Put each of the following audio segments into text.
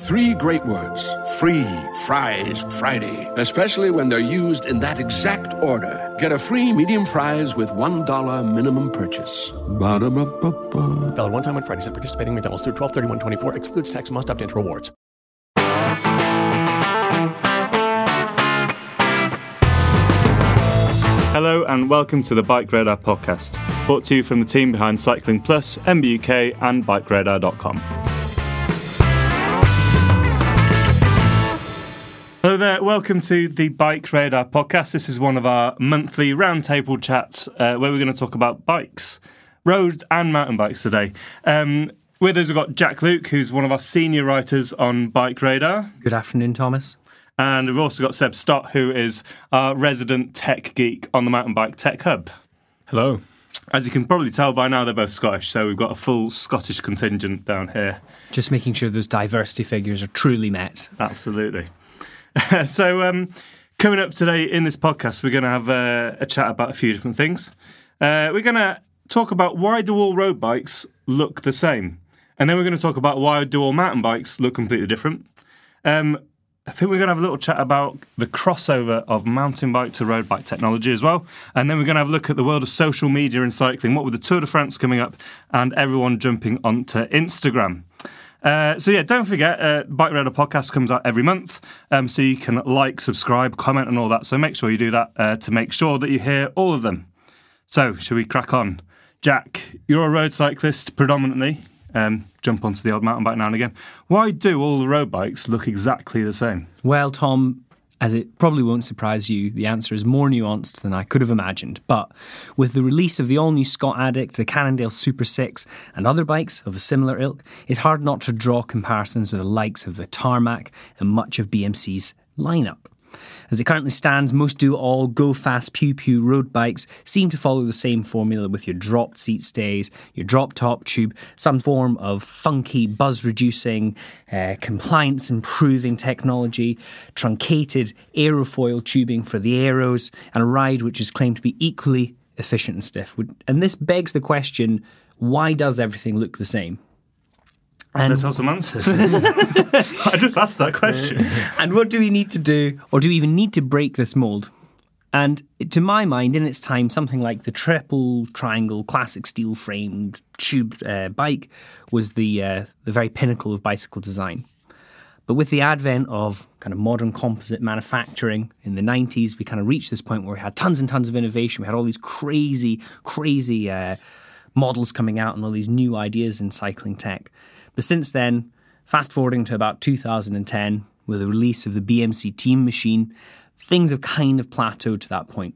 Three great words free fries Friday, especially when they're used in that exact order. Get a free medium fries with $1 minimum purchase. Ba-da-ba-ba-ba. Valid one time on Fridays at participating McDonald's through 12 24 excludes tax must opt into rewards. Hello and welcome to the Bike Radar podcast, brought to you from the team behind Cycling Plus, MBUK, and BikeRadar.com. Hello there, welcome to the Bike Radar podcast. This is one of our monthly roundtable chats uh, where we're going to talk about bikes, road and mountain bikes today. Um, with us, we've got Jack Luke, who's one of our senior writers on Bike Radar. Good afternoon, Thomas. And we've also got Seb Stott, who is our resident tech geek on the Mountain Bike Tech Hub. Hello. As you can probably tell by now, they're both Scottish, so we've got a full Scottish contingent down here. Just making sure those diversity figures are truly met. Absolutely. so, um, coming up today in this podcast, we're going to have uh, a chat about a few different things. Uh, we're going to talk about why do all road bikes look the same? And then we're going to talk about why do all mountain bikes look completely different? Um, I think we're going to have a little chat about the crossover of mountain bike to road bike technology as well. And then we're going to have a look at the world of social media and cycling, what with the Tour de France coming up and everyone jumping onto Instagram. Uh, so yeah, don't forget, uh, Bike Radar podcast comes out every month, um, so you can like, subscribe, comment, and all that. So make sure you do that uh, to make sure that you hear all of them. So should we crack on? Jack, you're a road cyclist predominantly um, jump onto the old mountain bike now and again. Why do all the road bikes look exactly the same? Well, Tom, as it probably won't surprise you, the answer is more nuanced than I could have imagined. But with the release of the all new Scott Addict, the Cannondale Super 6, and other bikes of a similar ilk, it's hard not to draw comparisons with the likes of the Tarmac and much of BMC's lineup. As it currently stands, most do all go fast pew pew road bikes seem to follow the same formula with your dropped seat stays, your drop top tube, some form of funky buzz reducing, uh, compliance improving technology, truncated aerofoil tubing for the aeros, and a ride which is claimed to be equally efficient and stiff. And this begs the question why does everything look the same? And Let's have some answers. I just asked that question. and what do we need to do, or do we even need to break this mold? And to my mind, in its time, something like the triple triangle classic steel framed tube uh, bike was the uh, the very pinnacle of bicycle design. But with the advent of kind of modern composite manufacturing in the 90s, we kind of reached this point where we had tons and tons of innovation. We had all these crazy, crazy uh, models coming out and all these new ideas in cycling tech. But since then, fast forwarding to about 2010, with the release of the BMC Team Machine, things have kind of plateaued to that point.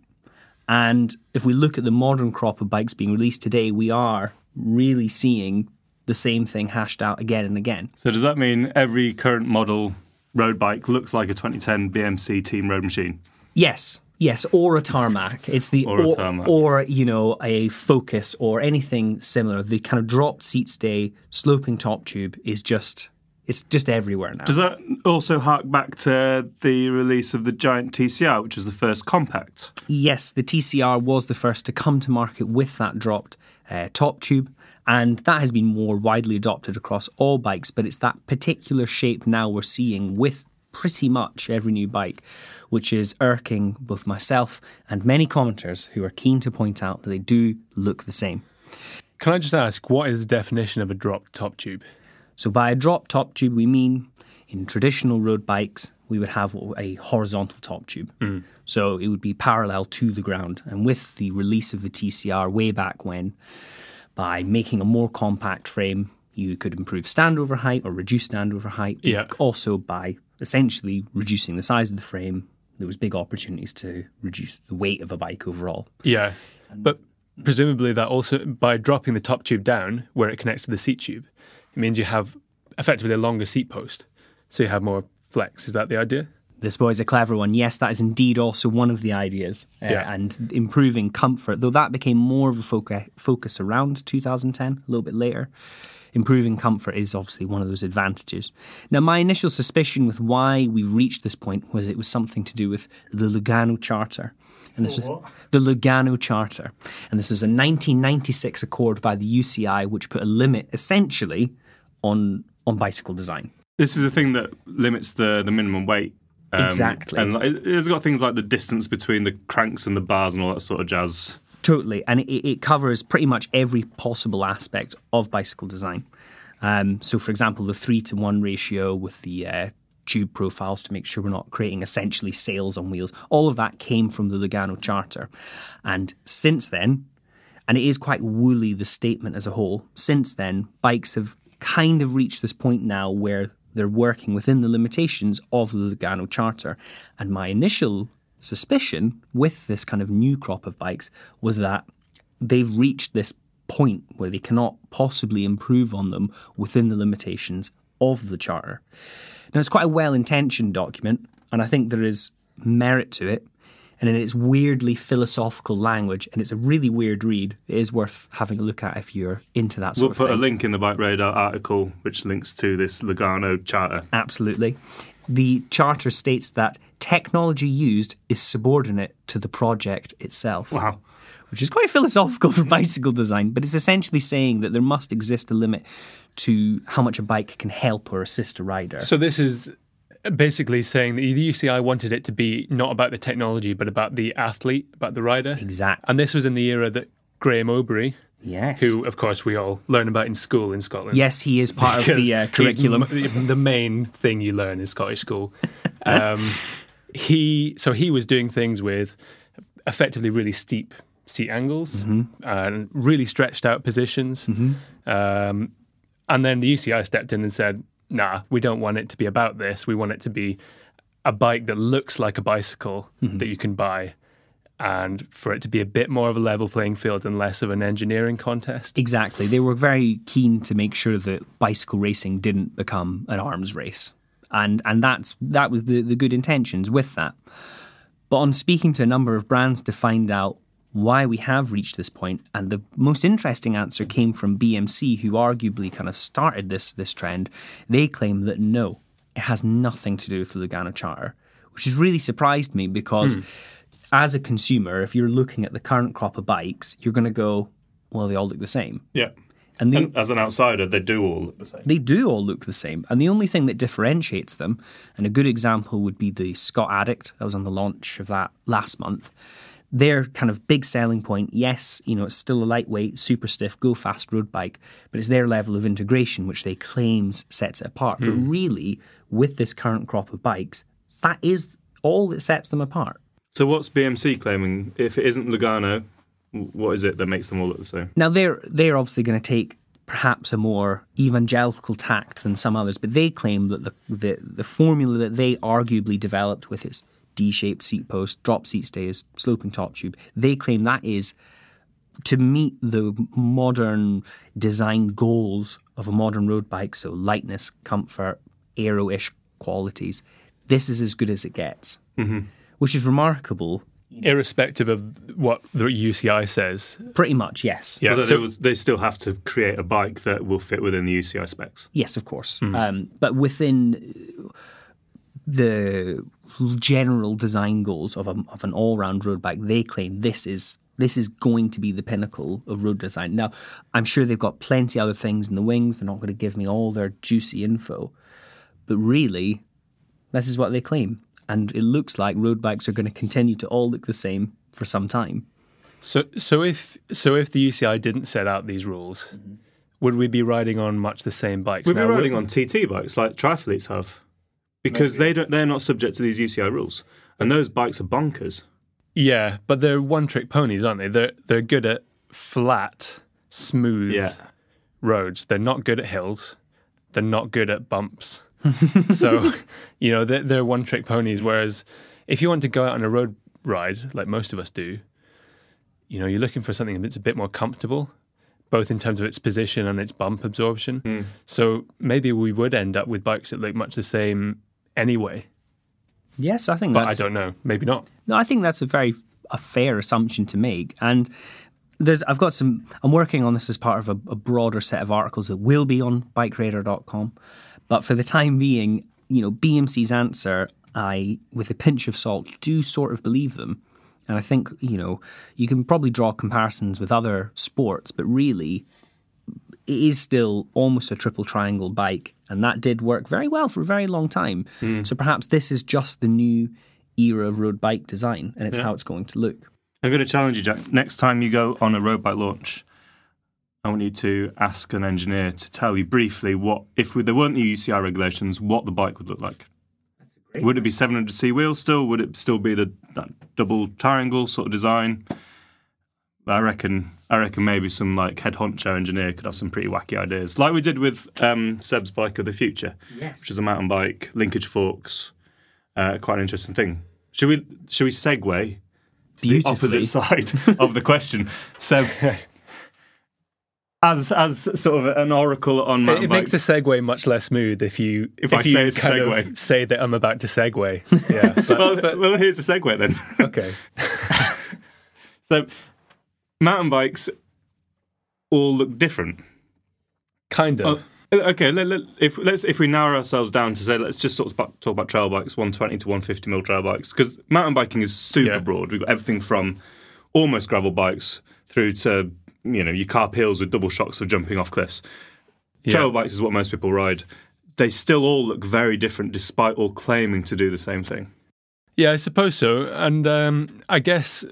And if we look at the modern crop of bikes being released today, we are really seeing the same thing hashed out again and again. So, does that mean every current model road bike looks like a 2010 BMC Team Road Machine? Yes. Yes, or a tarmac. It's the or, or, or, you know a Focus or anything similar. The kind of dropped seat stay, sloping top tube is just It's just everywhere now. Does that also hark back to the release of the giant TCR, which was the first compact? Yes, the TCR was the first to come to market with that dropped uh, top tube, and that has been more widely adopted across all bikes. But it's that particular shape now we're seeing with pretty much every new bike, which is irking both myself and many commenters who are keen to point out that they do look the same. Can I just ask, what is the definition of a drop top tube? So by a drop top tube, we mean in traditional road bikes, we would have a horizontal top tube. Mm. So it would be parallel to the ground. And with the release of the TCR way back when, by making a more compact frame, you could improve standover height or reduce standover height. Yeah. Also by essentially reducing the size of the frame, there was big opportunities to reduce the weight of a bike overall. Yeah. But presumably that also by dropping the top tube down where it connects to the seat tube, it means you have effectively a longer seat post. So you have more flex. Is that the idea? This boy's a clever one. Yes, that is indeed also one of the ideas. uh, Yeah. And improving comfort, though that became more of a foca- focus around 2010, a little bit later. Improving comfort is obviously one of those advantages. Now, my initial suspicion with why we reached this point was it was something to do with the Lugano Charter. And this was the Lugano Charter. And this was a 1996 accord by the UCI, which put a limit essentially on, on bicycle design. This is the thing that limits the, the minimum weight. um, Exactly. And like, it's got things like the distance between the cranks and the bars and all that sort of jazz. Totally, and it, it covers pretty much every possible aspect of bicycle design. Um, so, for example, the three to one ratio with the uh, tube profiles to make sure we're not creating essentially sails on wheels. All of that came from the Lugano Charter, and since then, and it is quite woolly the statement as a whole. Since then, bikes have kind of reached this point now where they're working within the limitations of the Lugano Charter, and my initial suspicion with this kind of new crop of bikes was that they've reached this point where they cannot possibly improve on them within the limitations of the charter. Now, it's quite a well intentioned document, and I think there is merit to it. And in its weirdly philosophical language, and it's a really weird read, it is worth having a look at if you're into that sort of thing. We'll put a link in the Bike Radar article which links to this Lugano charter. Absolutely. The charter states that technology used is subordinate to the project itself. Wow. Which is quite philosophical for bicycle design, but it's essentially saying that there must exist a limit to how much a bike can help or assist a rider. So this is basically saying that the UCI wanted it to be not about the technology, but about the athlete, about the rider. Exactly. And this was in the era that Graeme Obree, yes. who of course we all learn about in school in Scotland. Yes, he is part of the uh, curriculum. m- the main thing you learn in Scottish school. Um, he so he was doing things with effectively really steep seat angles Mm-hmm. and really stretched out positions. Um, and then the UCI stepped in and said, "Nah, we don't want it to be about this. We want it to be a bike that looks like a bicycle Mm-hmm. that you can buy." And for it to be a bit more of a level playing field and less of an engineering contest. Exactly. They were very keen to make sure that bicycle racing didn't become an arms race. And and that's that was the, the good intentions with that. But on speaking to a number of brands to find out why we have reached this point, and the most interesting answer came from BMC, who arguably kind of started this this trend. They claim that no, it has nothing to do with the Lugano Charter, which has really surprised me because hmm. as a consumer, if you're looking at the current crop of bikes, you're going to go, well, they all look the same. Yeah. And the, And as an outsider, they do all look the same. they do all look the same. And the only thing that differentiates them, and a good example would be the Scott Addict that was on the launch of that last month. Their kind of big selling point, yes, you know, it's still a lightweight, super stiff, go fast road bike, but it's their level of integration which they claims sets it apart. But hmm. really, with this current crop of bikes, that is all that sets them apart. So what's BMC claiming? If it isn't Lugano, what is it that makes them all look the same? Now they're they're obviously going to take perhaps a more evangelical tact than some others, but they claim that the the, the formula that they arguably developed with its D-shaped seat post, drop seat stays, sloping top tube, they claim that is to meet the modern design goals of a modern road bike, so lightness, comfort, aero-ish qualities. This is as good as it gets, mm-hmm. which is remarkable irrespective of what the UCI says. Pretty much, yes. Yeah, so- they, they still have to create a bike that will fit within the UCI specs. Yes, of course. Um, but within the general design goals of, a, of an all-round road bike, they claim this is this is going to be the pinnacle of road design. Now, I'm sure they've got plenty other things in the wings. They're not going to give me all their juicy info, but really, this is what they claim, and it looks like road bikes are going to continue to all look the same for some time. So, so if so, if the UCI didn't set out these rules, mm-hmm. would we be riding on much the same bikes? We'll be riding on TT bikes like triathletes have, because they don't. They're not subject to these UCI rules, and those bikes are bonkers. Yeah, but they're one-trick ponies, aren't they? They're they're good at flat, smooth Yeah. roads. They're not good at hills. They're not good at bumps. so, you know, they're, they're one-trick ponies. Whereas, if you want to go out on a road ride, like most of us do, you know, you're looking for something that's a bit more comfortable, both in terms of its position and its bump absorption. Hmm. So maybe we would end up with bikes that look much the same anyway. Yes, I think But I don't know. Maybe not. No, I think that's a very a fair assumption to make. And there's I've got some I'm working on this as part of a, a broader set of articles that will be on bikeradar.com. But for the time being, you know, BMC's answer, I with a pinch of salt do sort of believe them. And I think, you know, you can probably draw comparisons with other sports, but really it is still almost a triple triangle bike, and that did work very well for a very long time. Hmm. So perhaps this is just the new era of road bike design, and it's how it's going to look. I'm going to challenge you, Jack. Next time you go on a road bike launch, I want you to ask an engineer to tell you briefly what, if there weren't the UCI regulations, what the bike would look like. Would it be 700c wheels still? Would it still be the that double triangle sort of design? I reckon. I reckon maybe some like head honcho engineer could have some pretty wacky ideas, like we did with um, Seb's bike of the future, Yes. which is a mountain bike, linkage forks. Uh, quite an interesting thing. Should we? Should we segue the opposite side of the question. So, as as sort of an oracle on It, mountain it makes bikes, the segue much less smooth if you If I you say it's a kind segue. of say that I'm about to segue. Yeah, but, well, well, here's a segue then. okay. so, mountain bikes all look different. Kind of. Oh, okay, let, let, if let's if we narrow ourselves down to say let's just sort of talk about trail bikes, 120 to 150 mil trail bikes, because mountain biking is super Yeah. broad. We've got everything from almost gravel bikes through to you know your carp hills with double shocks for jumping off cliffs. Trail bikes is what most people ride. They still all look very different, despite all claiming to do the same thing. Yeah, I suppose so. And um, I guess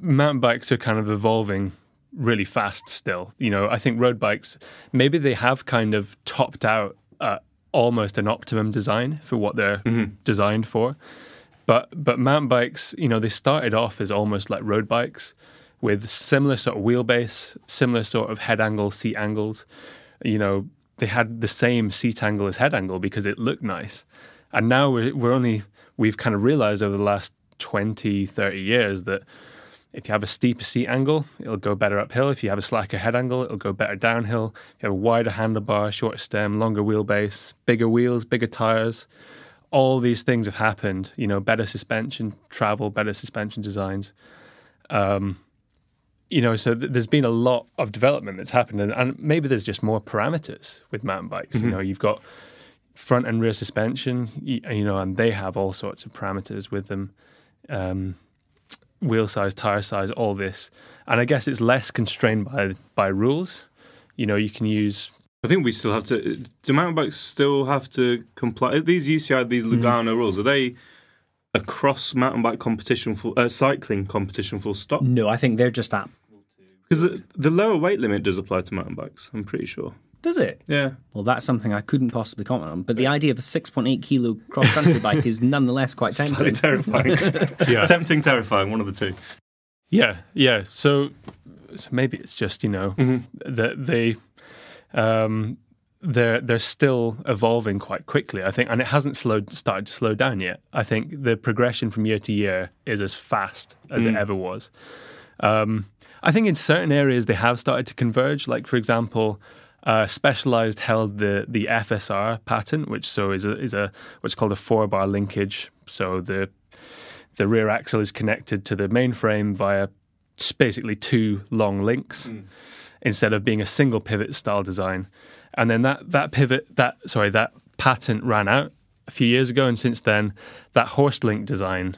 mountain bikes are kind of evolving really fast still. You know, I think road bikes, maybe they have kind of topped out at almost an optimum design for what they're designed for. But but mountain bikes, you know, they started off as almost like road bikes with similar sort of wheelbase, similar sort of head angle, seat angles. You know, they had the same seat angle as head angle because it looked nice. And now we're, we're only, we've kind of realized over the last 20, 30 years that if you have a steeper seat angle, it'll go better uphill. If you have a slacker head angle, it'll go better downhill. If you have a wider handlebar, shorter stem, longer wheelbase, bigger wheels, bigger tires, all these things have happened. You know, better suspension travel, better suspension designs. Um, you know, so th- there's been a lot of development that's happened, and, and maybe there's just more parameters with mountain bikes. You know, you've got front and rear suspension, you, you know, and they have all sorts of parameters with them. Um, wheel size, tire size, all this, and I guess it's less constrained by by rules. You know, you can use I think we still have to. Do mountain bikes still have to comply? These UCI, these Lugano rules, are they across mountain bike competition for uh, cycling competition full stop? No, I think they're just at. Because the, the lower weight limit does apply to mountain bikes. I'm pretty sure. Does it? Yeah. Well, that's something I couldn't possibly comment on. But the idea of a 6.8 kilo cross country bike is nonetheless quite Slightly tempting. terrifying. yeah, Tempting, terrifying. One of the two. yeah, yeah. So, so maybe it's just you know that they um, they're they're still evolving quite quickly. I think, and it hasn't slowed started to slow down yet. I think the progression from year to year is as fast as it ever was. Um, I think in certain areas they have started to converge. Like for example, uh, Specialized held the the FSR patent, which so is a is a what's called a four bar linkage. So the the rear axle is connected to the main frame via basically two long links instead of being a single pivot style design. And then that that pivot that sorry that patent ran out a few years ago, and since then that horse link design.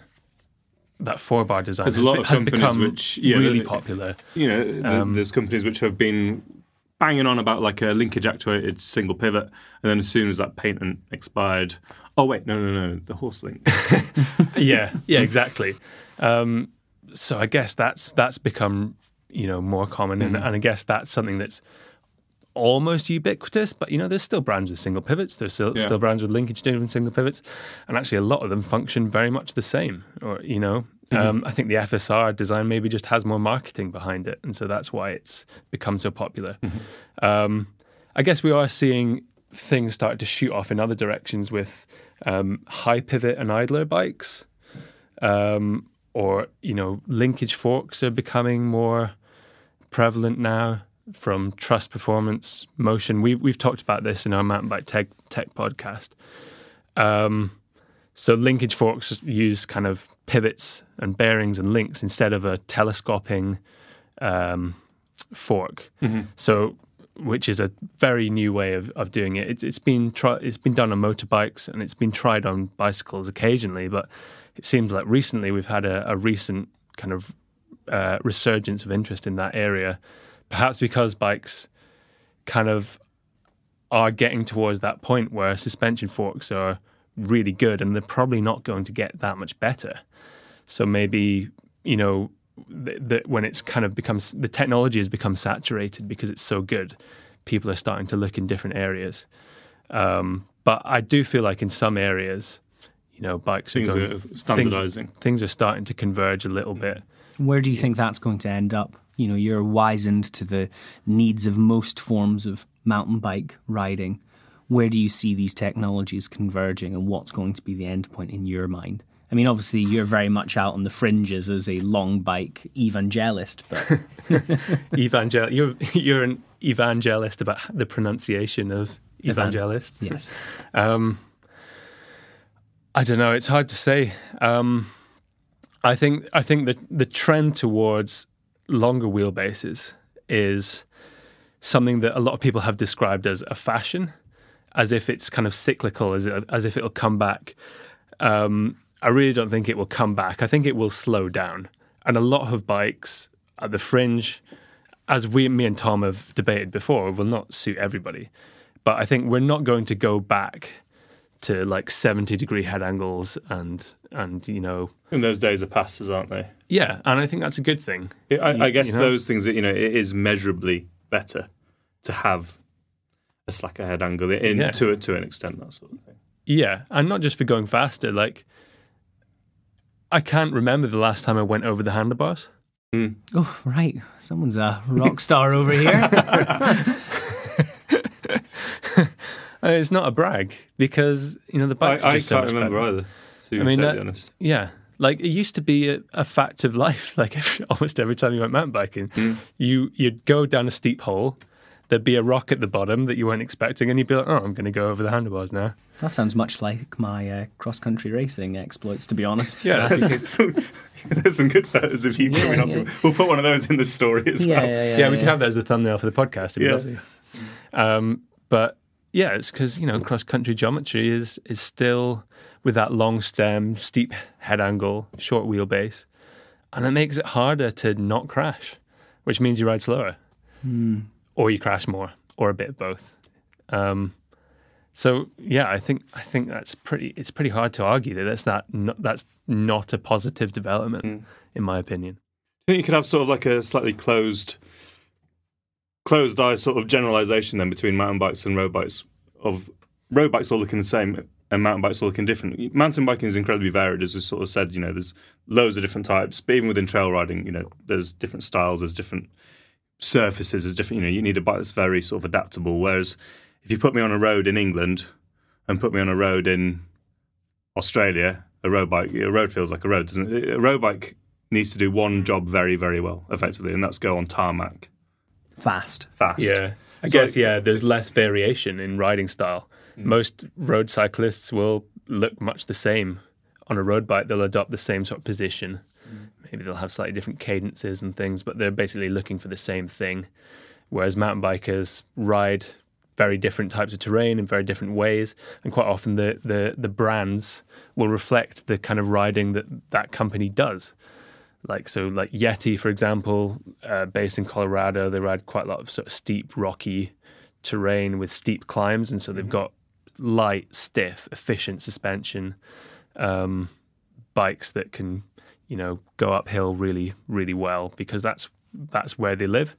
That four bar design There's a has, lot be- of has companies become which, yeah, really they- popular. you know, th- Um, there's companies which have been banging on about like a linkage actuated single pivot, and then as soon as that patent expired, oh wait, no, no, no, the horse link. yeah, yeah, exactly. Um, so I guess that's that's become you know more common, and, and I guess that's something that's almost ubiquitous. But you know, there's still brands with single pivots. There's still, Yeah. still brands with linkage doing single pivots, and actually a lot of them function very much the same. Or you know, um, I think the FSR design maybe just has more marketing behind it, and so that's why it's become so popular. Um, I guess we are seeing things start to shoot off in other directions with um, high pivot and idler bikes, um, or you know, linkage forks are becoming more prevalent now from Trust Performance Motion. We've we've talked about this in our mountain bike tech tech podcast. Um, so linkage forks use kind of pivots and bearings and links instead of a telescoping um, fork. So, which is a very new way of, of doing it. It's, it's been tri- it's been done on motorbikes and it's been tried on bicycles occasionally, but it seems like recently we've had a, a recent kind of uh, resurgence of interest in that area, perhaps because bikes kind of are getting towards that point where suspension forks are really good and they're probably not going to get that much better. So maybe, you know, th- th- when it's kind of becomes the technology has become saturated because it's so good, people are starting to look in different areas. Um, but I do feel like in some areas, you know, bikes Things are going, are standardising. Things, things are starting to converge a little bit. Where do you think that's going to end up? You know, you're wizened to the needs of most forms of mountain bike riding. Where do you see these technologies converging and what's going to be the end point in your mind? I mean, obviously, you're very much out on the fringes as a long bike evangelist, but Evangel, you're you're an evangelist about the pronunciation of evangelist. yes. Um, I don't know. It's hard to say. Um, I think I think that the trend towards longer wheelbases is something that a lot of people have described as a fashion, as if it's kind of cyclical, as as if it'll come back. Um, I really don't think it will come back. I think it will slow down, and a lot of bikes at the fringe, as we, me and Tom have debated before, will not suit everybody. But I think we're not going to go back to like seventy degree head angles and and you know And those days are past, aren't they? Yeah, and I think that's a good thing. I, I You- guess you know? those things that you know it is measurably better to have a slacker head angle in Yeah. to to an extent that sort of thing. Yeah, and not just for going faster. Like, I can't remember the last time I went over the handlebars. Oh, right. Someone's a rock star over here. Uh, it's not a brag because you know the I, bike's I just so can't much remember better. either. To I mean, be that- totally honest. Yeah, like it used to be a, a fact of life. Like every, almost every time you went mountain biking, Hmm. you you'd go down a steep hole. There'd be a rock at the bottom that you weren't expecting, and you'd be like, "Oh, I'm going to go over the handlebars now." that sounds much like my uh, cross country racing exploits, to be honest. Yeah, There's some, there's some good photos of you coming up. We'll put one of those in the story as yeah, well. yeah, yeah. yeah, we could have that as a thumbnail for the podcast. Yeah. Um, but yeah, it's because you know cross country geometry is is still with that long stem, steep head angle, short wheelbase, and it makes it harder to not crash, which means you ride slower, or you crash more, or a bit of both. Um, so yeah, I think I think that's pretty. It's pretty hard to argue that that's not, not that's not a positive development, in my opinion. I think you could have sort of like a slightly closed, closed eye sort of generalization then between mountain bikes and road bikes. Of road bikes all looking the same and mountain bikes all looking different. Mountain biking is incredibly varied, as we sort of said. You know, there's loads of different types. But even within trail riding, you know, there's different styles. There's different surfaces. There's different. You know, you need a bike that's very sort of adaptable. Whereas if you put me on a road in England and put me on a road in Australia, a road bike, a road feels like a road, doesn't it? A road bike needs to do one job very, very well, effectively, and that's go on tarmac Fast. fast. Yeah. I So- guess, yeah, there's less variation in riding style. Mm. Most road cyclists will look much the same on a road bike, they'll adopt the same sort of position. Mm. Maybe they'll have slightly different cadences and things, but they're basically looking for the same thing. Whereas mountain bikers ride very different types of terrain in very different ways, and quite often the the, the brands will reflect the kind of riding that that company does. Like so, like Yeti, for example, uh, based in Colorado, they ride quite a lot of sort of steep, rocky terrain with steep climbs, and so they've got light, stiff, efficient suspension um, bikes that can, you know, go uphill really, really well because that's that's where they live.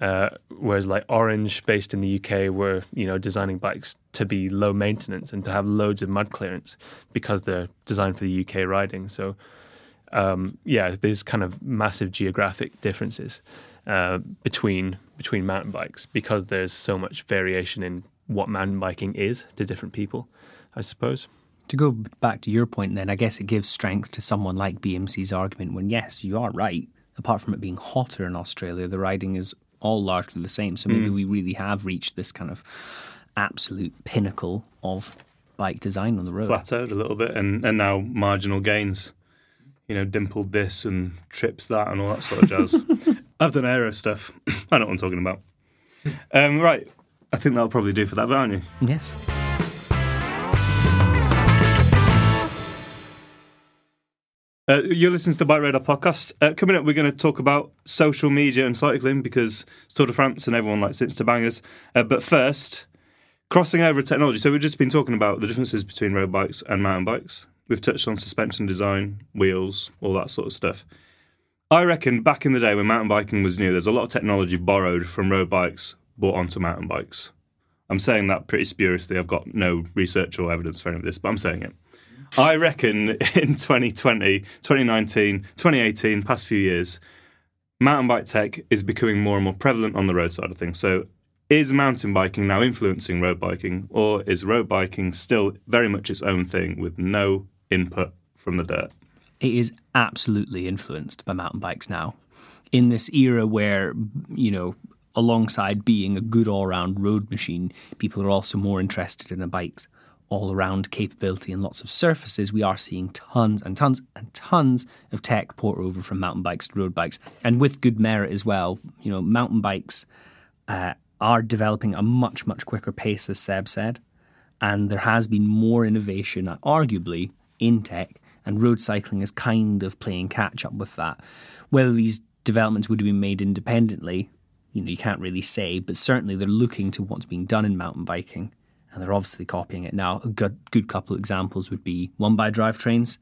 Uh, whereas like Orange, based in the UK, were you know designing bikes to be low maintenance and to have loads of mud clearance because they're designed for the UK riding. So um, yeah, there's kind of massive geographic differences uh, between between mountain bikes because there's so much variation in what mountain biking is to different people, I suppose. To go back to your point, then, I guess it gives strength to someone like BMC's argument when, yes, you are right. Apart from it being hotter in Australia, the riding is all largely the same. So maybe we really have reached this kind of absolute pinnacle of bike design on the road. Plateaued a little bit, and, and now marginal gains. You know, dimpled this and trips that and all that sort of jazz. I've done aero stuff. I know what I'm talking about. Um, right, I think that'll probably do for that, aren't you? Yes. Uh, you're listening to the Bike Radar podcast. Uh, coming up, we're going to talk about social media and cycling because Tour de France and everyone likes Insta bangers. Uh, but first, crossing over technology. So we've just been talking about the differences between road bikes and mountain bikes. We've touched on suspension design, wheels, all that sort of stuff. I reckon back in the day when mountain biking was new, there's a lot of technology borrowed from road bikes brought onto mountain bikes. I'm saying that pretty spuriously. I've got no research or evidence for any of this, but I'm saying it. I reckon in 2020, 2019, 2018, past few years, mountain bike tech is becoming more and more prevalent on the road side of things. So, is mountain biking now influencing road biking, or is road biking still very much its own thing with no input from the dirt? it is absolutely influenced by mountain bikes now. In this era where, you know, alongside being a good all round road machine, people are also more interested in a bike's all around capability and lots of surfaces. We are seeing tons and tons and tons of tech pour over from mountain bikes to road bikes, and with good merit as well. You know, mountain bikes uh, are developing a much, much quicker pace, as Seb said, and there has been more innovation, arguably, in tech and road cycling is kind of playing catch up with that. Whether these developments would have been made independently, you know, you can't really say, but certainly they're looking to what's being done in mountain biking, and they're obviously copying it now. A good, good couple of examples would be one by drivetrains,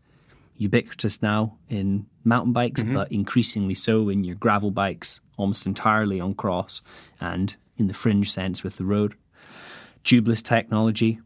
ubiquitous now in mountain bikes, mm-hmm. but increasingly so in your gravel bikes, almost entirely on cross, and in the fringe sense with the road. Tubeless technology,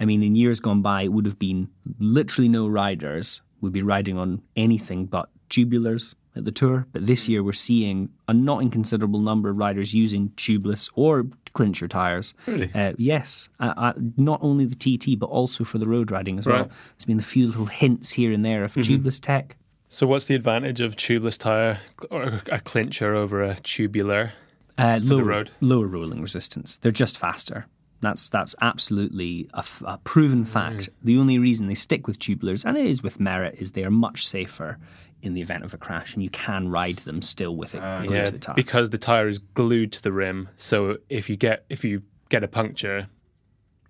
I mean, in years gone by, it would have been literally no riders would be riding on anything but tubulars at the tour. But this year, we're seeing a not inconsiderable number of riders using tubeless or clincher tires. Really? Uh, yes, uh, uh, not only the TT, but also for the road riding as well. There's been a few little hints here and there of tubeless tech. So, what's the advantage of tubeless tire or a clincher over a tubular? Uh, lower, road. lower rolling resistance. They're just faster. That's that's absolutely a, f- a proven mm-hmm. fact. The only reason they stick with tubulars, and it is with merit, is they are much safer in the event of a crash, and you can ride them still with it ah, glued Yeah, the tire. because the tire is glued to the rim. So if you get if you get a puncture,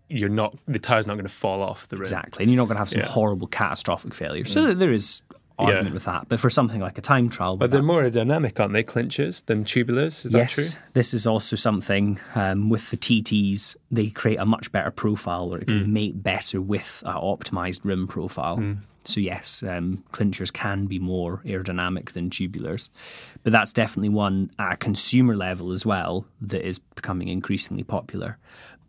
you're not the tire's not going to fall off the rim. Exactly, and you're not going to have some Yeah. horrible catastrophic failure. So mm. there is argument Yeah. with that. But for something like a time trial, But they're that- more aerodynamic, aren't they? Clinchers than tubulars. Is that yes, true? this is also something um, with the TTs. They create a much better profile, or it Mm. can mate better with an optimized rim profile. So yes, um, clinchers can be more aerodynamic than tubulars, but that's definitely one at a consumer level as well that is becoming increasingly popular.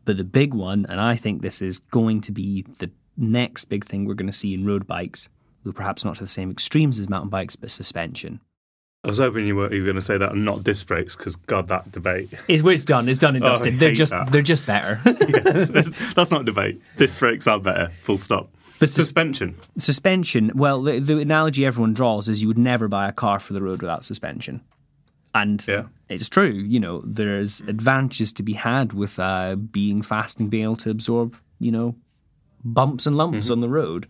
But the big one, and I think this is going to be the next big thing we're going to see in road bikes, though perhaps not to the same extremes as mountain bikes, but suspension. I was hoping you were, you were going to say that and not disc brakes because, God, that debate. It's, it's done. It's done and Oh, they're just that. they're just better. that's, that's not a debate. Disc brakes are better, full stop. But sus- Suspension. suspension. Well, the, the analogy everyone draws is you would never buy a car for the road without suspension, and Yeah. it's true. You know, there's advantages to be had with uh, being fast and being able to absorb. You know, bumps and lumps on the road.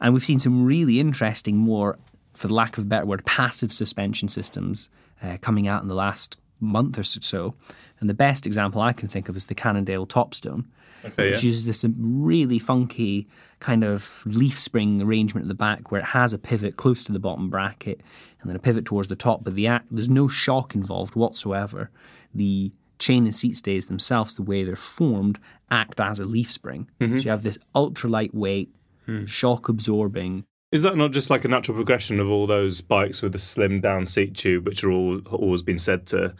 And we've seen some really interesting, more, for the lack of a better word, passive suspension systems uh, coming out in the last month or so. And the best example I can think of is the Cannondale Topstone, Okay, which yeah. uses this really funky kind of leaf spring arrangement at the back where it has a pivot close to the bottom bracket and then a pivot towards the top. But the act, there's no shock involved whatsoever. The chain and seat stays themselves, the way they're formed, act as a leaf spring. Mm-hmm. So you have this ultra lightweight, Hmm. shock absorbing. Is that not just like a natural progression of all those bikes with the slim down seat tube, which are all always been said to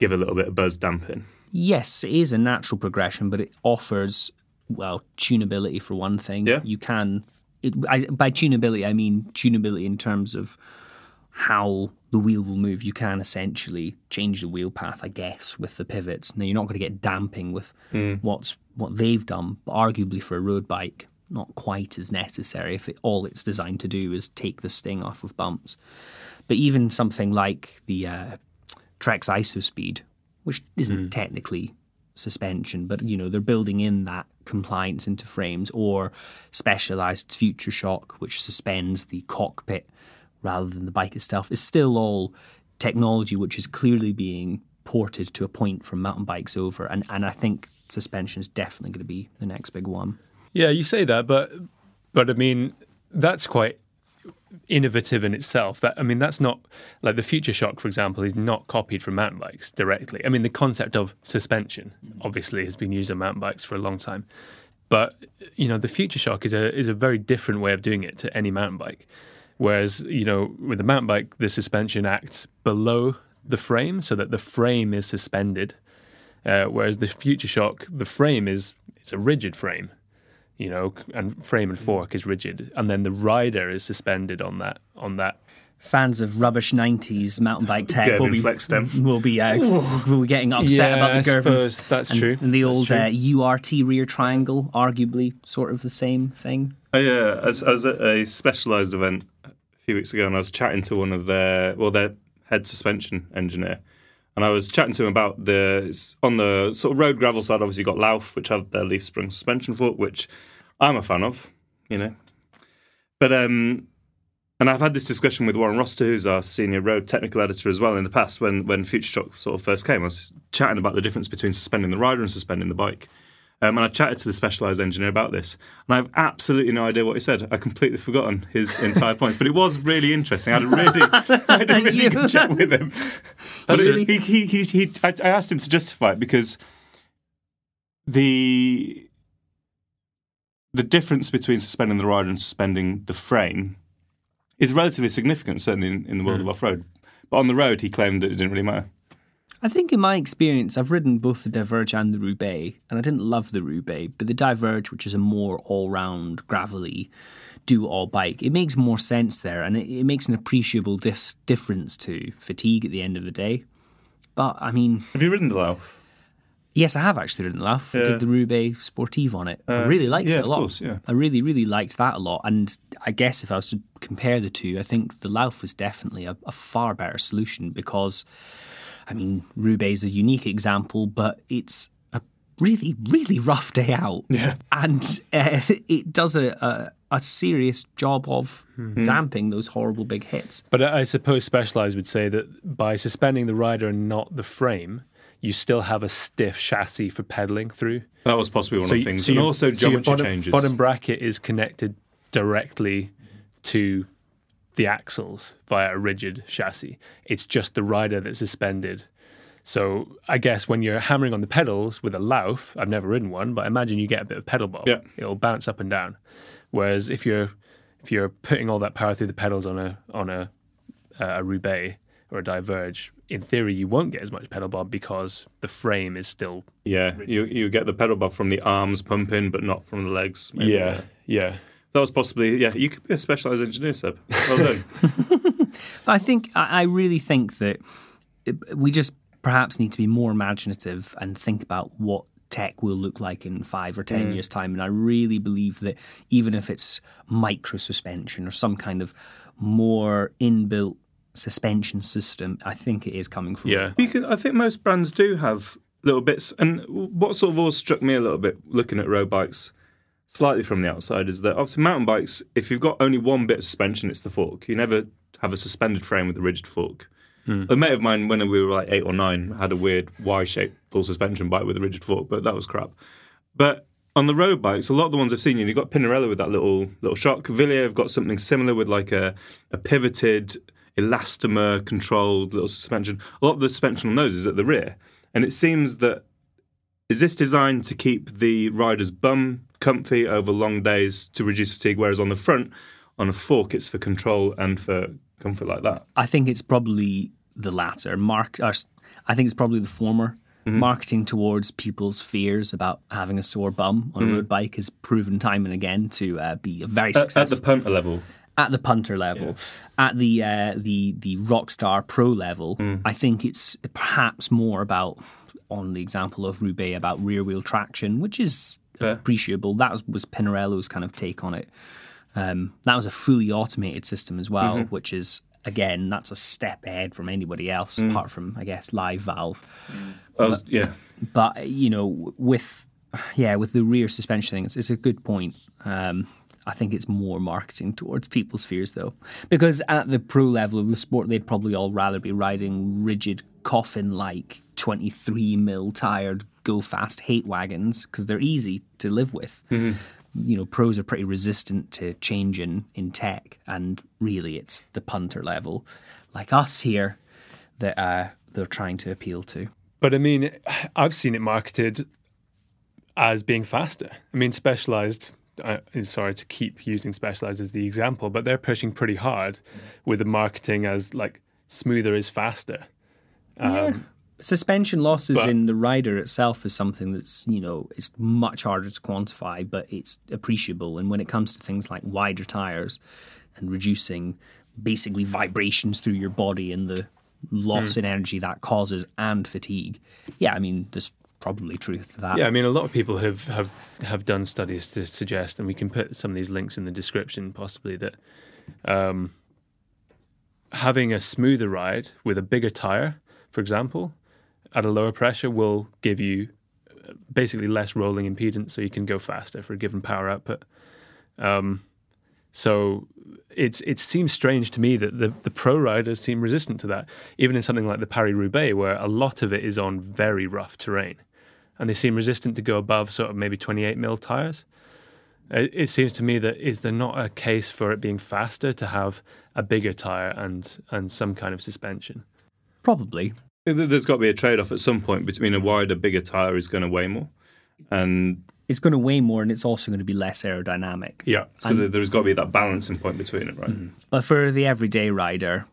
give a little bit of buzz damping? Yes, it is a natural progression, but it offers well tunability for one thing. Yeah. you can. It, I, by tunability, I mean tunability in terms of how the wheel will move. You can essentially change the wheel path, I guess, with the pivots. Now you're not going to get damping with what's what they've done, but arguably for a road bike, not quite as necessary if it, all it's designed to do is take the sting off of bumps. But even something like the uh, Trek's IsoSpeed, which isn't technically suspension, but you know they're building in that compliance into frames, or specialized Future Shock, which suspends the cockpit rather than the bike itself. is still all technology which is clearly being ported to a point from mountain bikes over, and and I think suspension is definitely going to be the next big one. Yeah, you say that, but but I mean that's quite innovative in itself. That I mean that's not like the Future Shock, for example, is not copied from mountain bikes directly. I mean the concept of suspension obviously has been used on mountain bikes for a long time, but you know the Future Shock is a is a very different way of doing it to any mountain bike. Whereas you know with the mountain bike, the suspension acts below the frame so that the frame is suspended. Uh, whereas the Future Shock, the frame is it's a rigid frame you know, and frame and fork is rigid, and then the rider is suspended on that on that. Fans of rubbish '90s mountain bike tech Girvin will be flex stem. will be uh, will be getting upset Yeah, about the I Girvin. suppose that's and, true. And the old uh, URT rear triangle, arguably sort of the same thing. Oh, yeah, I was, I was at a specialised event a few weeks ago, and I was chatting to one of their well, their head suspension engineer, and I was chatting to him about the on the sort of road gravel side. Obviously, got Lauf, which have their leaf spring suspension foot, which I'm a fan of, you know. But um, and I've had this discussion with Warren Rossiter, who's our senior road technical editor as well in the past. When when Future Shock sort of first came, I was chatting about the difference between suspending the rider and suspending the bike. Um, and I chatted to the specialised engineer about this, and I have absolutely no idea what he said. I completely forgotten his entire points, but it was really interesting. I had a really, I had a really good chat with him. But really- he, he, he, he, I, I asked him to justify it because the the difference between suspending the rider and suspending the frame is relatively significant, certainly in, in the world of off road. But on the road, he claimed that it didn't really matter. I think in my experience, I've ridden both the Diverge and the Roubaix, and I didn't love the Roubaix, but the Diverge, which is a more all-round gravelly do-all bike, it makes more sense there, and it, it makes an appreciable dis- difference to fatigue at the end of the day. But I mean, Have you ridden the Lauf? yes, I have actually ridden the Lauf. I did the Roubaix Sportive on it. I Uh, really liked yeah, it a of lot. course, yeah. I really, really liked that a lot. And I guess if I was to compare the two, I think the Lauf was definitely a, a far better solution because, I mean, Roubaix is a unique example, but it's a really, really rough day out. Yeah. And uh, it does a, a, a serious job of Hmm. damping those horrible big hits. But I I suppose Specialized would say that by suspending the rider and not the frame, you still have a stiff chassis for pedaling through. That was possibly one of the things. so and your- also so your geometry bottom, changes. Bottom bracket is connected directly to the axles via a rigid chassis. It's just the rider that's suspended. So I guess when you're hammering on the pedals with a Lauf, I've never ridden one, but I imagine you get a bit of pedal bob. Yeah. It'll bounce up and down. Whereas if you're if you're putting all that power through the pedals on a on a a Roubaix or a Diverge, in theory you won't get as much pedal bob because the frame is still yeah, you you get the pedal bob from the arms pumping, but not from the legs. maybe. yeah. That was possibly yeah. You could be a specialised engineer, Seb. Well done. I think I I really think that we just perhaps need to be more imaginative and think about what tech will look like in five or ten mm. years' time. And I really believe that even if it's micro suspension or some kind of more inbuilt suspension system, I think it is coming from Yeah. You I think most brands do have little bits. And what sort of always struck me a little bit looking at road bikes, slightly from the outside is that obviously mountain bikes, if you've got only one bit of suspension, it's the fork. You never have a suspended frame with a rigid fork. Hmm. A mate of mine, when we were like eight or nine, had a weird Y-shaped full suspension bike with a rigid fork, but that was crap. But on the road bikes, a lot of the ones I've seen, you've got Pinarello with that little little shock. Villiers have got something similar with like a, a pivoted elastomer controlled little suspension. A lot of the suspension on those is at the rear, and it seems that is this designed to keep the rider's bum comfy over long days to reduce fatigue, whereas on the front, on a fork, it's for control and for comfort like that. I think it's probably the latter. Mark, or, s- I think it's probably the former. Mm-hmm. Marketing towards people's fears about having a sore bum on a road bike has proven time and again to uh, be a very Mm. At, at successful the punter level, at the punter level, at the uh, the the Rockstar Pro level, Mm. I think it's perhaps more about on the example of Roubaix about rear wheel traction, which is Appreciable. That was, Pinarello's kind of take on it. Um, that was a fully automated system as well, Mm-hmm. which is again that's a step ahead from anybody else, Mm. apart from I guess Live Valve I was, yeah. but you know with yeah with the rear suspension thing it's, it's a good point um, i think it's more marketing towards people's fears though because at the pro level of the sport they'd probably all rather be riding rigid coffin like 23 mil tired go fast hate wagons because they're easy to live with you know pros are pretty resistant to change in, in tech and really it's the punter level like us here that uh, they're trying to appeal to But I mean, I've seen it marketed as being faster. I mean, Specialized. I, sorry to keep using Specialized as the example, but they're pushing pretty hard with the marketing as like smoother is faster. Suspension losses But- in the rider itself is something that's you know it's much harder to quantify but it's appreciable. And when it comes to things like wider tires and reducing basically vibrations through your body and the loss in energy that causes and fatigue yeah i mean there's probably truth to that. Yeah, I mean, a lot of people have have have done studies to suggest, and we can put some of these links in the description, possibly that um, having a smoother ride with a bigger tire, for example, at a lower pressure, will give you basically less rolling impedance, so you can go faster for a given power output. Um, so it's it seems strange to me that the, the pro riders seem resistant to that, even in something like the Paris Roubaix, where a lot of it is on very rough terrain, and they seem resistant to go above sort of maybe 28 mil tires. It, it seems to me that is there not a case for it being faster to have a bigger tire and and some kind of suspension? Probably There- There's got to be a trade off at some point between a wider, bigger tyre is going to weigh more. And it's going to weigh more and it's also going to be less aerodynamic yeah, so there- there's got to be that balancing point between it, right? but for the everyday rider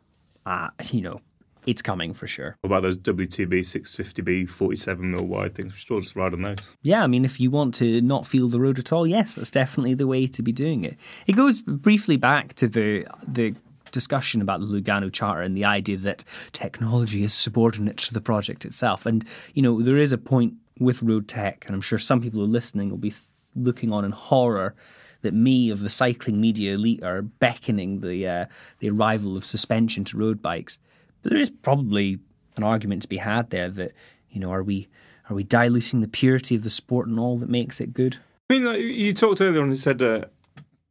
uh, you know it's coming for sure What about those WTB 650B 47 mil wide things? We should all just ride on those. Yeah, I mean, if you want to not feel the road at all, yes, that's definitely the way to be doing it. It goes briefly back to the the discussion about the Lugano Charter and the idea that technology is subordinate to the project itself. And you know, there is a point with road tech, and I'm sure some people who are listening will be th- looking on in horror that me of the cycling media elite are beckoning the uh, the arrival of suspension to road bikes. But there is probably an argument to be had there that you know, are we are we diluting the purity of the sport and all that makes it good? I mean, like, you talked earlier on and said uh,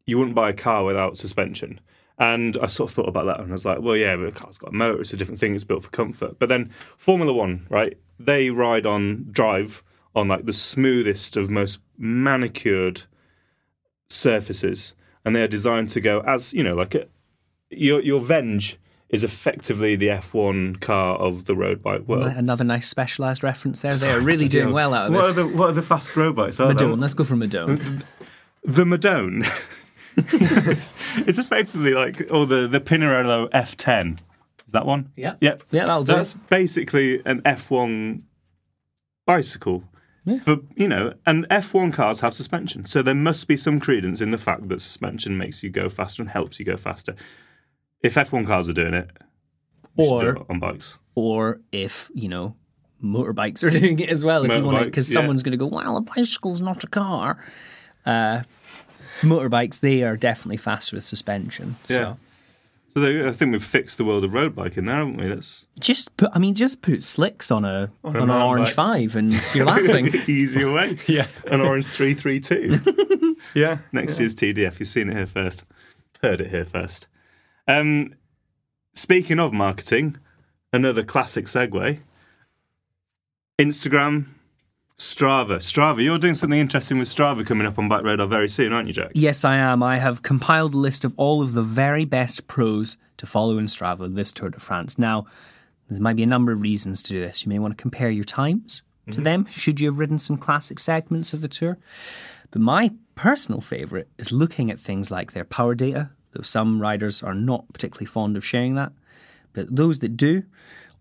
you wouldn't buy a car without suspension. And I sort of thought about that and I was like, well, yeah, but a car's got a motor, it's a different thing, it's built for comfort. But then Formula One, right? They ride on drive on like the smoothest of most manicured surfaces. And they are designed to go as, you know, like a, your, your Venge is effectively the F1 car of the road bike world. Another nice Specialized reference there. They're really doing well out of what this. Are the, what are the fast road bikes? Are they? Madone, let's go for Madone. the Madone. it's, it's effectively like, or the, the Pinarello F10. Is that one? Yeah. Yep. Yeah, that'll do That's basically an F1 bicycle. For you know, and F1 cars have suspension, so there must be some credence in the fact that suspension makes you go faster and helps you go faster. If F1 cars are doing it, should do Or it on bikes. or if, you know, motorbikes are doing it as well. If you want to, because yeah. someone's going to go, well, a bicycle's not a car. Uh, motorbikes, they are definitely faster with suspension. So. Yeah. So they, I think we've fixed the world of road biking there, haven't we? That's Just put, I mean, just put slicks on a on, a an orange bike. five, and you're laughing. easier way. Yeah. An orange three three two. Yeah. Next year's TDF. You've seen it here first. Heard it here first. Um, speaking of marketing, another classic segue. Instagram, Strava. Strava, you're doing something interesting with Strava coming up on Bike Radar very soon, aren't you, Jack? yes, I am. I have compiled a list of all of the very best pros to follow in Strava this Tour de France. Now, there might be a number of reasons to do this. You may want to compare your times to mm-hmm. them, should you have ridden some classic segments of the tour. But my personal favourite is looking at things like their power data, though some riders are not particularly fond of sharing that. But those that do,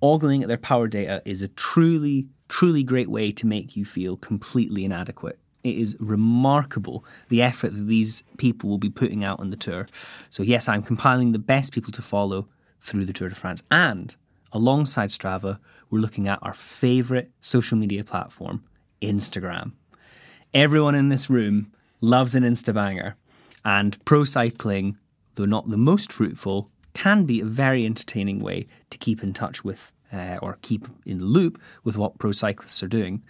ogling at their power data is a truly, truly great way to make you feel completely inadequate. It is remarkable the effort that these people will be putting out on the tour. So, yes, I'm compiling the best people to follow through the Tour de France. And alongside Strava, we're looking at our favourite social media platform, Instagram. Everyone in this room loves an Instabanger, and pro cycling, though not the most fruitful, can be a very entertaining way to keep in touch with uh, or keep in the loop with what pro cyclists are doing.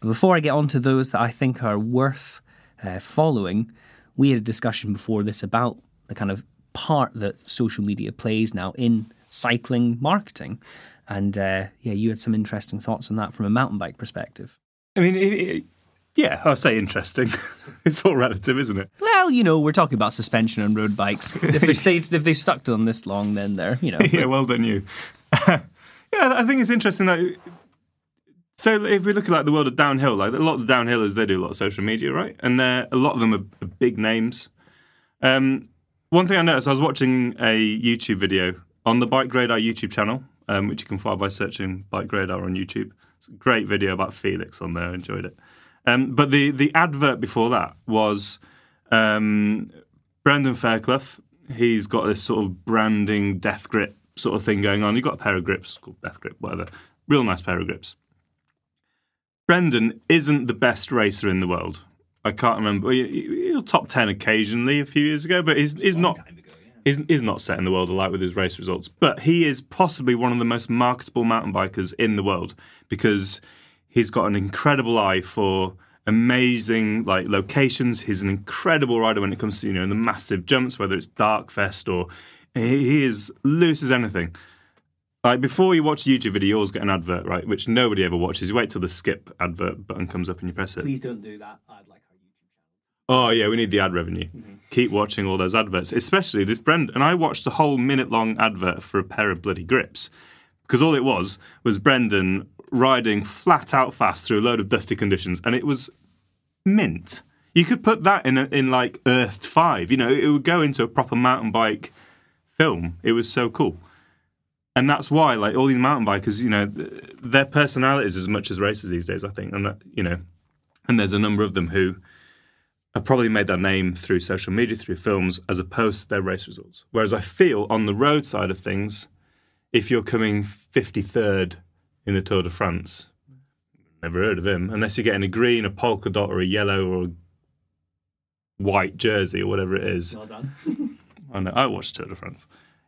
But before I get on to those that I think are worth uh, following, we had a discussion before this about the kind of part that social media plays now in cycling marketing. And uh, yeah, you had some interesting thoughts on that from a mountain bike perspective. I mean, it, it, yeah, I'll say interesting. it's all relative, isn't it? Well, you know, we're talking about suspension on road bikes. If they stayed, if they stuck to them this long, then they're, you know. yeah, well done you. yeah, I think it's interesting that. So if we look at like the world of downhill, like a lot of the downhillers, they do a lot of social media, right? And they're, a lot of them are, big names. Um, one thing I noticed, I was watching a YouTube video on the Bike Radar YouTube channel, um, which you can find by searching Bike Radar on YouTube. It's a great video about Felix on there. I enjoyed it. Um, but the the advert before that was um, Brendan Fairclough. He's got this sort of branding death grip sort of thing going on. You've got a pair of grips called death grip, whatever. Real nice pair of grips. Brendan isn't the best racer in the world. I can't remember. He, he, he top ten occasionally a few years ago, but he's, he's not. He's, he's not setting the world alight with his race results, but he is possibly one of the most marketable mountain bikers in the world because he's got an incredible eye for amazing like locations. He's an incredible rider when it comes to you know the massive jumps, whether it's Darkfest or he, is loose as anything. Like before you watch a YouTube video, you always get an advert, right? Which nobody ever watches. You wait till the skip advert button comes up and you press it. Please don't do that. I'd like our YouTube channel. Oh yeah, we need the ad revenue. Mm-hmm. Keep watching all those adverts, especially this Brendan. And I watched a whole minute-long advert for a pair of bloody grips because all it was was Brendan riding flat out fast through a load of dusty conditions, and it was mint. You could put that in a, in like Earthed Five. You know, it would go into a proper mountain bike film. It was so cool. And that's why, like all these mountain bikers, you know, th- their personalities as much as racers these days. I think, and that, you know, and there's a number of them who have probably made their name through social media, through films, as opposed to their race results. Whereas I feel on the road side of things, if you're coming 53rd in the Tour de France, never heard of him, unless you're getting a green, a polka dot, or a yellow, or a white jersey, or whatever it is. Well done. I know, I watched Tour de France.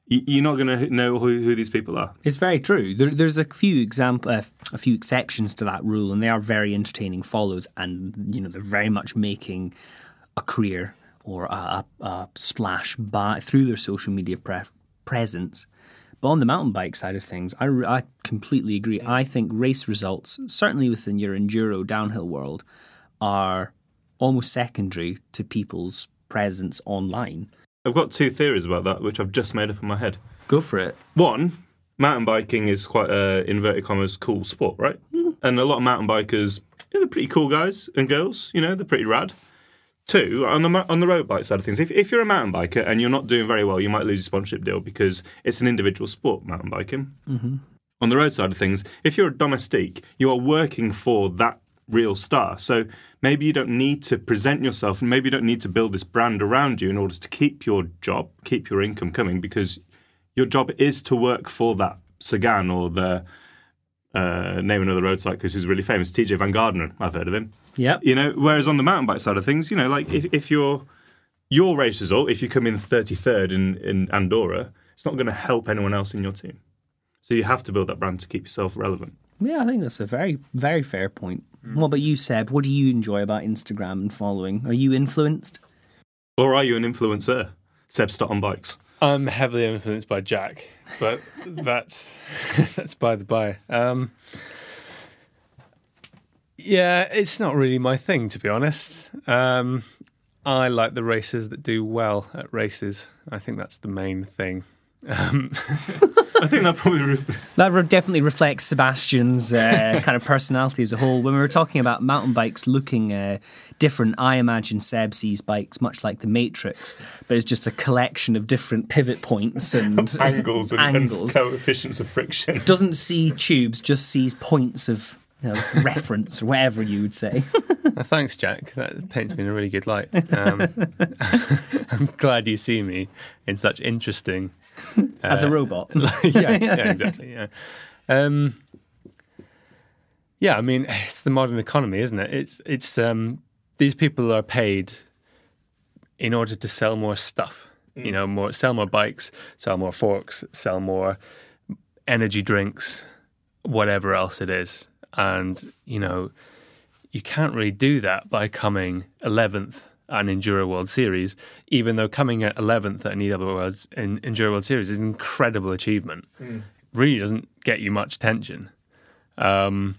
You're not going to know who, who these people are. It's very true. There, there's a few example, uh, a few exceptions to that rule, and they are very entertaining follows, and you know they're very much making a career or a, a, a splash by through their social media pre- presence. But on the mountain bike side of things, I, I completely agree. I think race results, certainly within your enduro downhill world, are almost secondary to people's presence online. I've got two theories about that, which I've just made up in my head. Go for it. One, mountain biking is quite a inverted commas cool sport, right? And a lot of mountain bikers, yeah, they're pretty cool guys and girls. You know, they're pretty rad. Two, on the on the road bike side of things, if, if you're a mountain biker and you're not doing very well, you might lose your sponsorship deal because it's an individual sport, mountain biking. Mm-hmm. On the road side of things, if you're a domestique, you are working for that real star. So maybe you don't need to present yourself and maybe you don't need to build this brand around you in order to keep your job, keep your income coming because your job is to work for that Sagan or the uh, name another road cyclist who's really famous, Tejay van Garderen. I've heard of him. Yeah. You know, whereas on the mountain bike side of things, you know, like if, if you're your race result, if you come in 33rd in, in Andorra, it's not going to help anyone else in your team. So you have to build that brand to keep yourself relevant. Yeah, I think that's a very, very fair point. What about you, Seb? What do you enjoy about Instagram and following? Are you influenced? Or are you an influencer? Seb Stott on bikes. I'm heavily influenced by Jack, but that's that's by the by. Um, yeah, it's not really my thing to be honest. Um, I like the racers that do well at races. I think that's the main thing. Um, I think that probably. Re- That re- definitely reflects Sebastian's uh, kind of personality as a whole. When we were talking about mountain bikes looking uh, different, I imagine Seb sees bikes much like the Matrix, but it's just a collection of different pivot points and angles and, angles. and coefficients of friction. Doesn't see tubes, just sees points of you know, reference or whatever you would say. Uh, Thanks, Jack. That paints me in a really good light. Um, I'm glad you see me in such interesting. As a robot. yeah, yeah, exactly. Yeah, um, yeah. I mean, it's the modern economy, isn't it? It's it's um, these people are paid in order to sell more stuff. You know, more sell more bikes, sell more forks, sell more energy drinks, whatever else it is, and you know you can't really do that by coming 11th at an Enduro World Series, even though coming at 11th at an EW World, in Enduro World Series is an incredible achievement. Really doesn't get you much attention. Um,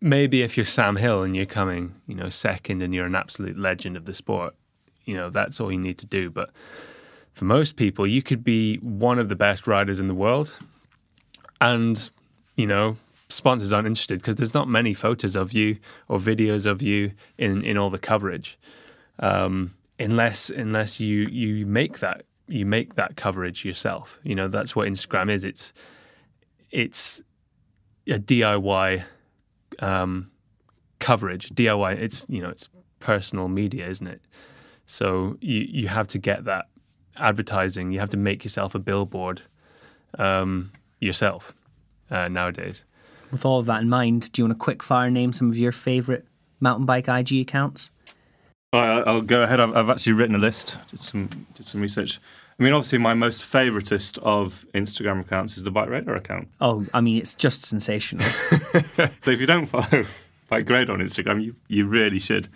maybe if you're Sam Hill and you're coming, you know, second and you're an absolute legend of the sport, you know, that's all you need to do. But for most people, you could be one of the best riders in the world and, you know, sponsors aren't interested because there's not many photos of you or videos of you in, in all the coverage. Um, unless unless you you make that you make that coverage yourself. You know, that's what Instagram is. It's it's a DIY um, coverage. DIY. It's you know it's personal media, isn't it? So you you have to get that advertising. You have to make yourself a billboard um, yourself uh, nowadays. With all of that in mind, do you want to quick fire name some of your favourite mountain bike IG accounts? Right, I'll go ahead. I've, I've actually written a list. Did some did some research. I mean, obviously, my most favoritist of Instagram accounts is the Bike Radar account. Oh, I mean, it's just sensational. So if you don't follow Bike Radar on Instagram, you you really should.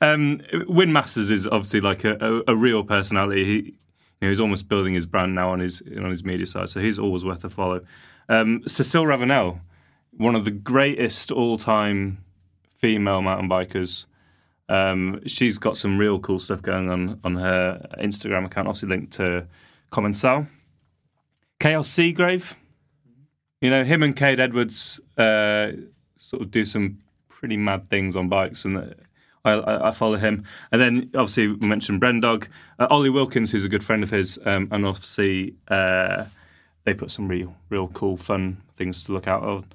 Um, Wyn Masters is obviously like a, a, a real personality. He, you know, he's almost building his brand now on his on his media side, so he's always worth a follow. Um, Cécile Ravanel, one of the greatest all time female mountain bikers. Um, she's got some real cool stuff going on on her Instagram account, obviously linked to Commensal. Kaos Seagrave, you know, him and Kade Edwards uh, sort of do some pretty mad things on bikes, and I, I, I follow him. And then obviously we mentioned Brendog, uh, Ollie Wilkins, who's a good friend of his, um, and obviously uh, they put some real, real cool, fun things to look out of.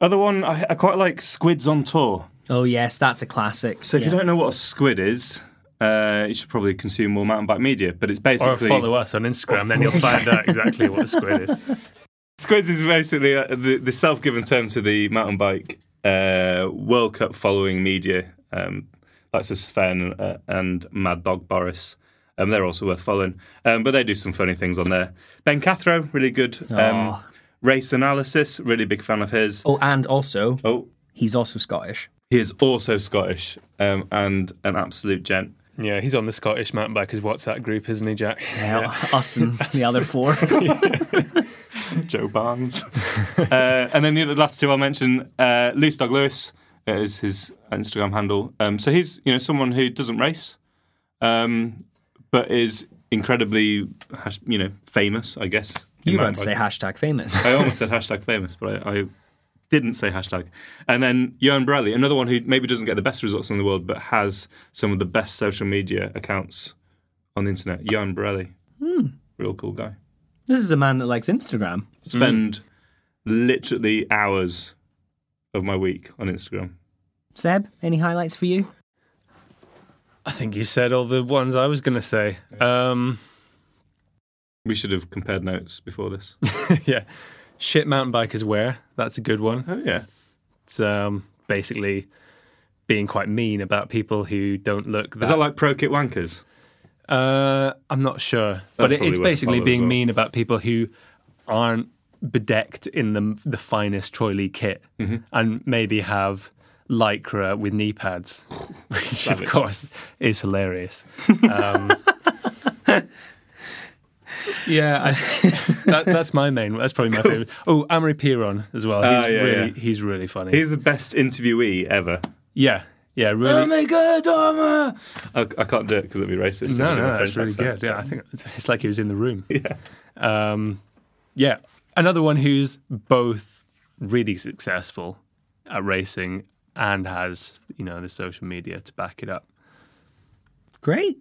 Other one, I, I quite like Squids on Tour. Oh, yes, that's a classic. So if you don't know what a squid is, uh, you should probably consume more mountain bike media. But it's basically Or follow us on Instagram, then you'll find out exactly what a squid is. Squids is basically uh, the, the self-given term to the mountain bike uh, World Cup following media. Um, like so Sven uh, and Mad Dog Boris. Um, they're also worth following. Um, but they do some funny things on there. Ben Cathro, really good. Um. Race analysis, really big fan of his. Oh, and also, Oh, he's also Scottish. He is also Scottish um, and an absolute gent. Yeah, he's on the Scottish Mountain Bikers WhatsApp group, isn't he, Jack? Yeah, us and the other four. Joe Barnes. uh, and then the last two I'll mention, uh, Loose Dog Lewis is his Instagram handle. Um, so he's you know someone who doesn't race, um, but is incredibly hash- you know famous, I guess. You were mountain about to say hashtag famous. I almost said hashtag famous, but I, I didn't say hashtag. And then Johan Bradley, another one who maybe doesn't get the best results in the world, but has some of the best social media accounts on the internet. Johan Bradley, real cool guy. This is a man that likes Instagram. spend literally hours of my week on Instagram. Seb, any highlights for you? I think you said all the ones I was going to say. Um, We should have compared notes before this. yeah. Shit mountain bikers wear. That's a good one. oh yeah, It's um, basically being quite mean about people who don't look that. is that like pro kit wankers? Uh, I'm not sure, That's but it, it's basically being well. mean about people who aren't bedecked in the the finest Troy Lee kit Mm-hmm. and maybe have lycra with knee pads, which Savage. of course is hilarious. Um, yeah, I, that, that's my main. That's probably my favorite. Oh, Amaury Pierron as well. He's Ah, yeah, really yeah. he's really funny. He's the best interviewee ever. yeah, yeah, really. Oh my god, Dharma! I, I can't do it because it'd be racist. No, no, that's French really accent. good. Yeah, I think it's, it's like he was in the room. Yeah. Um, yeah, another one who's both really successful at racing and has you know the social media to back it up. Great.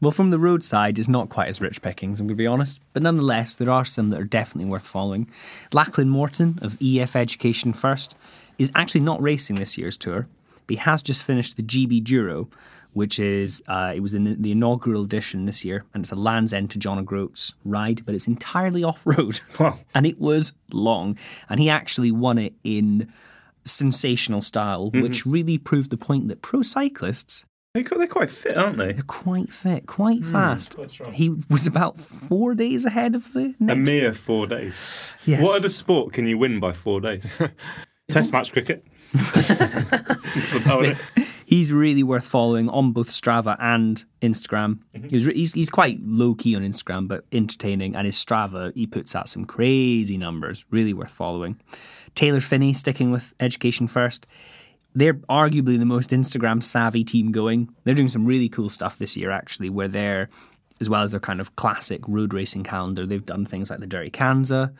Well, from the roadside, it's not quite as rich pickings, I'm going to be honest. But nonetheless, there are some that are definitely worth following. Lachlan Morton of EF Education First is actually not racing this year's tour, but he has just finished the GB Duro, which is, uh, it was in the inaugural edition this year, and it's a Land's End to John O'Groats ride, but it's entirely off road. Wow. and it was long. And he actually won it in sensational style, which really proved the point that pro cyclists They got- They're quite fit, aren't they? they're quite fit, quite Hmm, fast. he was about four days ahead of the next. A mere four days. Yes. What other sport can you win by four days? Test match cricket. That's about it. He's really worth following on both Strava and Instagram. Mm-hmm. He's, he's he's quite low key on Instagram, but entertaining. And his Strava, he puts out some crazy numbers. Really worth following. Taylor Phinney, sticking with education first. They're arguably the most Instagram savvy team going. They're doing some really cool stuff this year, actually, where they're, as well as their kind of classic road racing calendar, they've done things like the Dirty Kanza,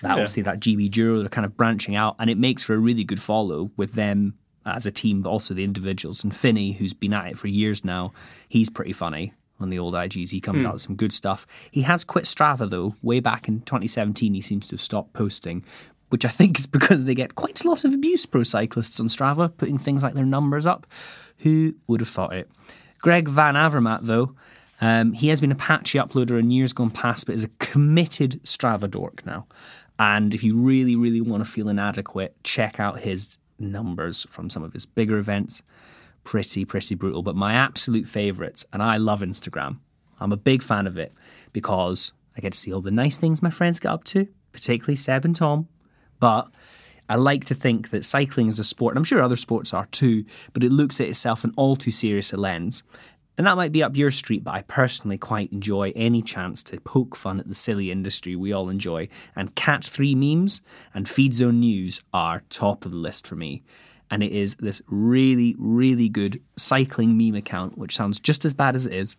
that obviously that GB Duro, they're kind of branching out, and it makes for a really good follow with them as a team, but also the individuals. And Phinney, who's been at it for years now, he's pretty funny on the old IGs. He comes hmm. out with some good stuff. He has quit Strava though. Way back in 2017, he seems to have stopped posting, which I think is because they get quite a lot of abuse pro cyclists on Strava, putting things like their numbers up. Who would have thought it? Greg Van Avermaet, though, um, he has been a patchy uploader in years gone past, but is a committed Strava dork now. And if you really, really want to feel inadequate, check out his numbers from some of his bigger events. Pretty, pretty brutal. But my absolute favourites, and I love Instagram. I'm a big fan of it because I get to see all the nice things my friends get up to, particularly Seb and Tom. But I like to think that cycling is a sport, and I'm sure other sports are too, but it looks at itself in all too serious a lens. And that might be up your street, but I personally quite enjoy any chance to poke fun at the silly industry we all enjoy. And Catch 3 memes and Feed Zone News are top of the list for me. And it is this really, really good cycling meme account, which sounds just as bad as it is,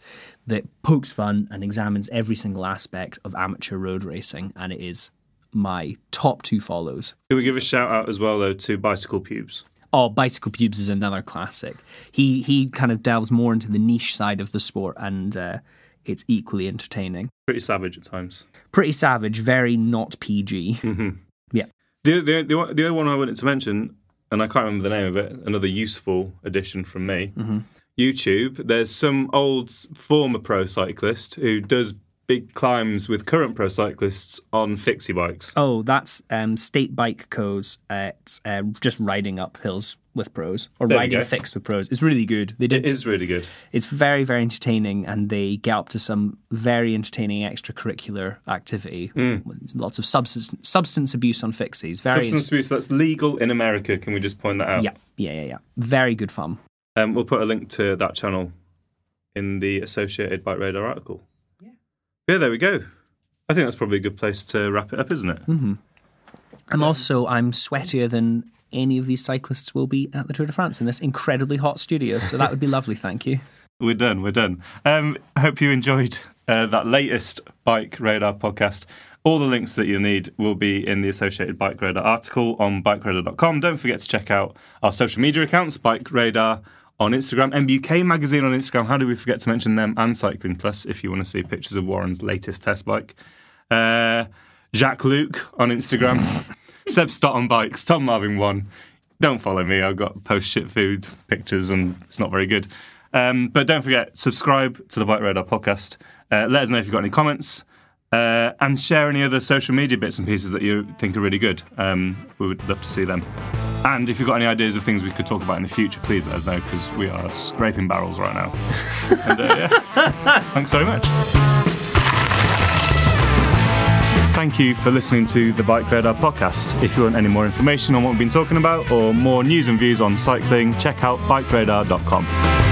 that pokes fun and examines every single aspect of amateur road racing. And it is my top two follows. Can we give a shout out as well, though, to Bicycle Pubes? Oh, Bicycle Pubes is another classic. He he kind of delves more into the niche side of the sport, and uh, it's equally entertaining. Pretty savage at times. Pretty savage, very not PG. Yeah. The, the, the, the other one I wanted to mention, and I can't remember the name of it, another useful addition from me. YouTube. There's some old former pro cyclist who does big climbs with current pro cyclists on fixie bikes. Oh, that's um, State Bike Co's. Uh, it's uh, just riding up hills with pros or There riding fixed with pros. It's really good. They did. It is really good. It's very very entertaining, and they get up to some very entertaining extracurricular activity. With Lots of substance substance abuse on fixies. Very Substance abuse that's legal in America. Can we just point that out? yeah yeah yeah yeah. Very good fun. Um, we'll put a link to that channel in the associated Bike Radar article. Yeah. There we go. I think that's probably a good place to wrap it up, isn't it? Mm-hmm. I'm also I'm sweatier than any of these cyclists will be at the Tour de France in this incredibly hot studio. So that would be lovely. Thank you. We're done. We're done. Um, I hope you enjoyed uh, that latest Bike Radar podcast. All the links that you'll need will be in the associated Bike Radar article on bikeradar.com. Don't forget to check out our social media accounts, Bike Radar on Instagram, MBUK Magazine on Instagram. How do we forget to mention them? And Cycling Plus if you want to see pictures of Warren's latest test bike. Uh, Jack Luke on Instagram. Seb Stott on bikes. Tom Marvin one. Don't follow me. I've got post shit food pictures and it's not very good. Um, but don't forget, subscribe to the Bike Radar podcast. Uh, let us know if you've got any comments. Uh, and share any other social media bits and pieces that you think are really good. Um, we would love to see them. And if you've got any ideas of things we could talk about in the future, please let us know because we are scraping barrels right now. and, uh, yeah. Thanks very much. Thank you for listening to the Bike Radar podcast. If you want any more information on what we've been talking about or more news and views on cycling, check out bikeradar.com.